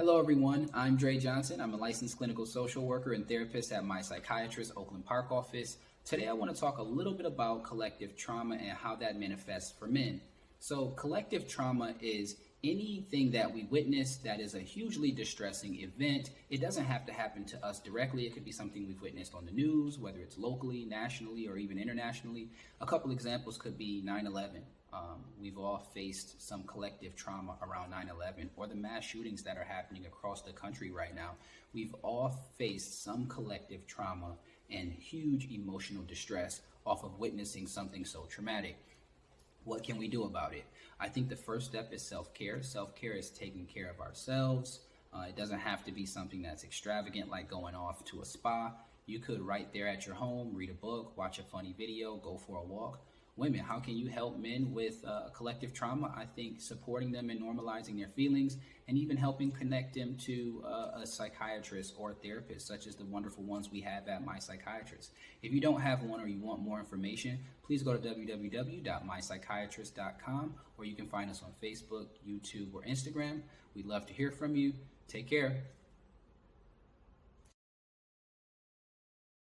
Hello, everyone. I'm Dre Johnson. I'm a licensed clinical social worker and therapist at My Psychiatrist Oakland Park office. Today, I want to talk a little bit about collective trauma and how that manifests for men. So, collective trauma is anything that we witness that is a hugely distressing event. It doesn't have to happen to us directly. It could be something we've witnessed on the news, whether it's locally, nationally, or even internationally. A couple examples could be 9 11. Um, we've all faced some collective trauma around 9 11 or the mass shootings that are happening across the country right now. We've all faced some collective trauma and huge emotional distress off of witnessing something so traumatic. What can we do about it? I think the first step is self care. Self care is taking care of ourselves. Uh, it doesn't have to be something that's extravagant like going off to a spa. You could, right there at your home, read a book, watch a funny video, go for a walk women? How can you help men with uh, collective trauma? I think supporting them and normalizing their feelings and even helping connect them to uh, a psychiatrist or a therapist, such as the wonderful ones we have at My Psychiatrist. If you don't have one or you want more information, please go to www.mypsychiatrist.com or you can find us on Facebook, YouTube, or Instagram. We'd love to hear from you. Take care.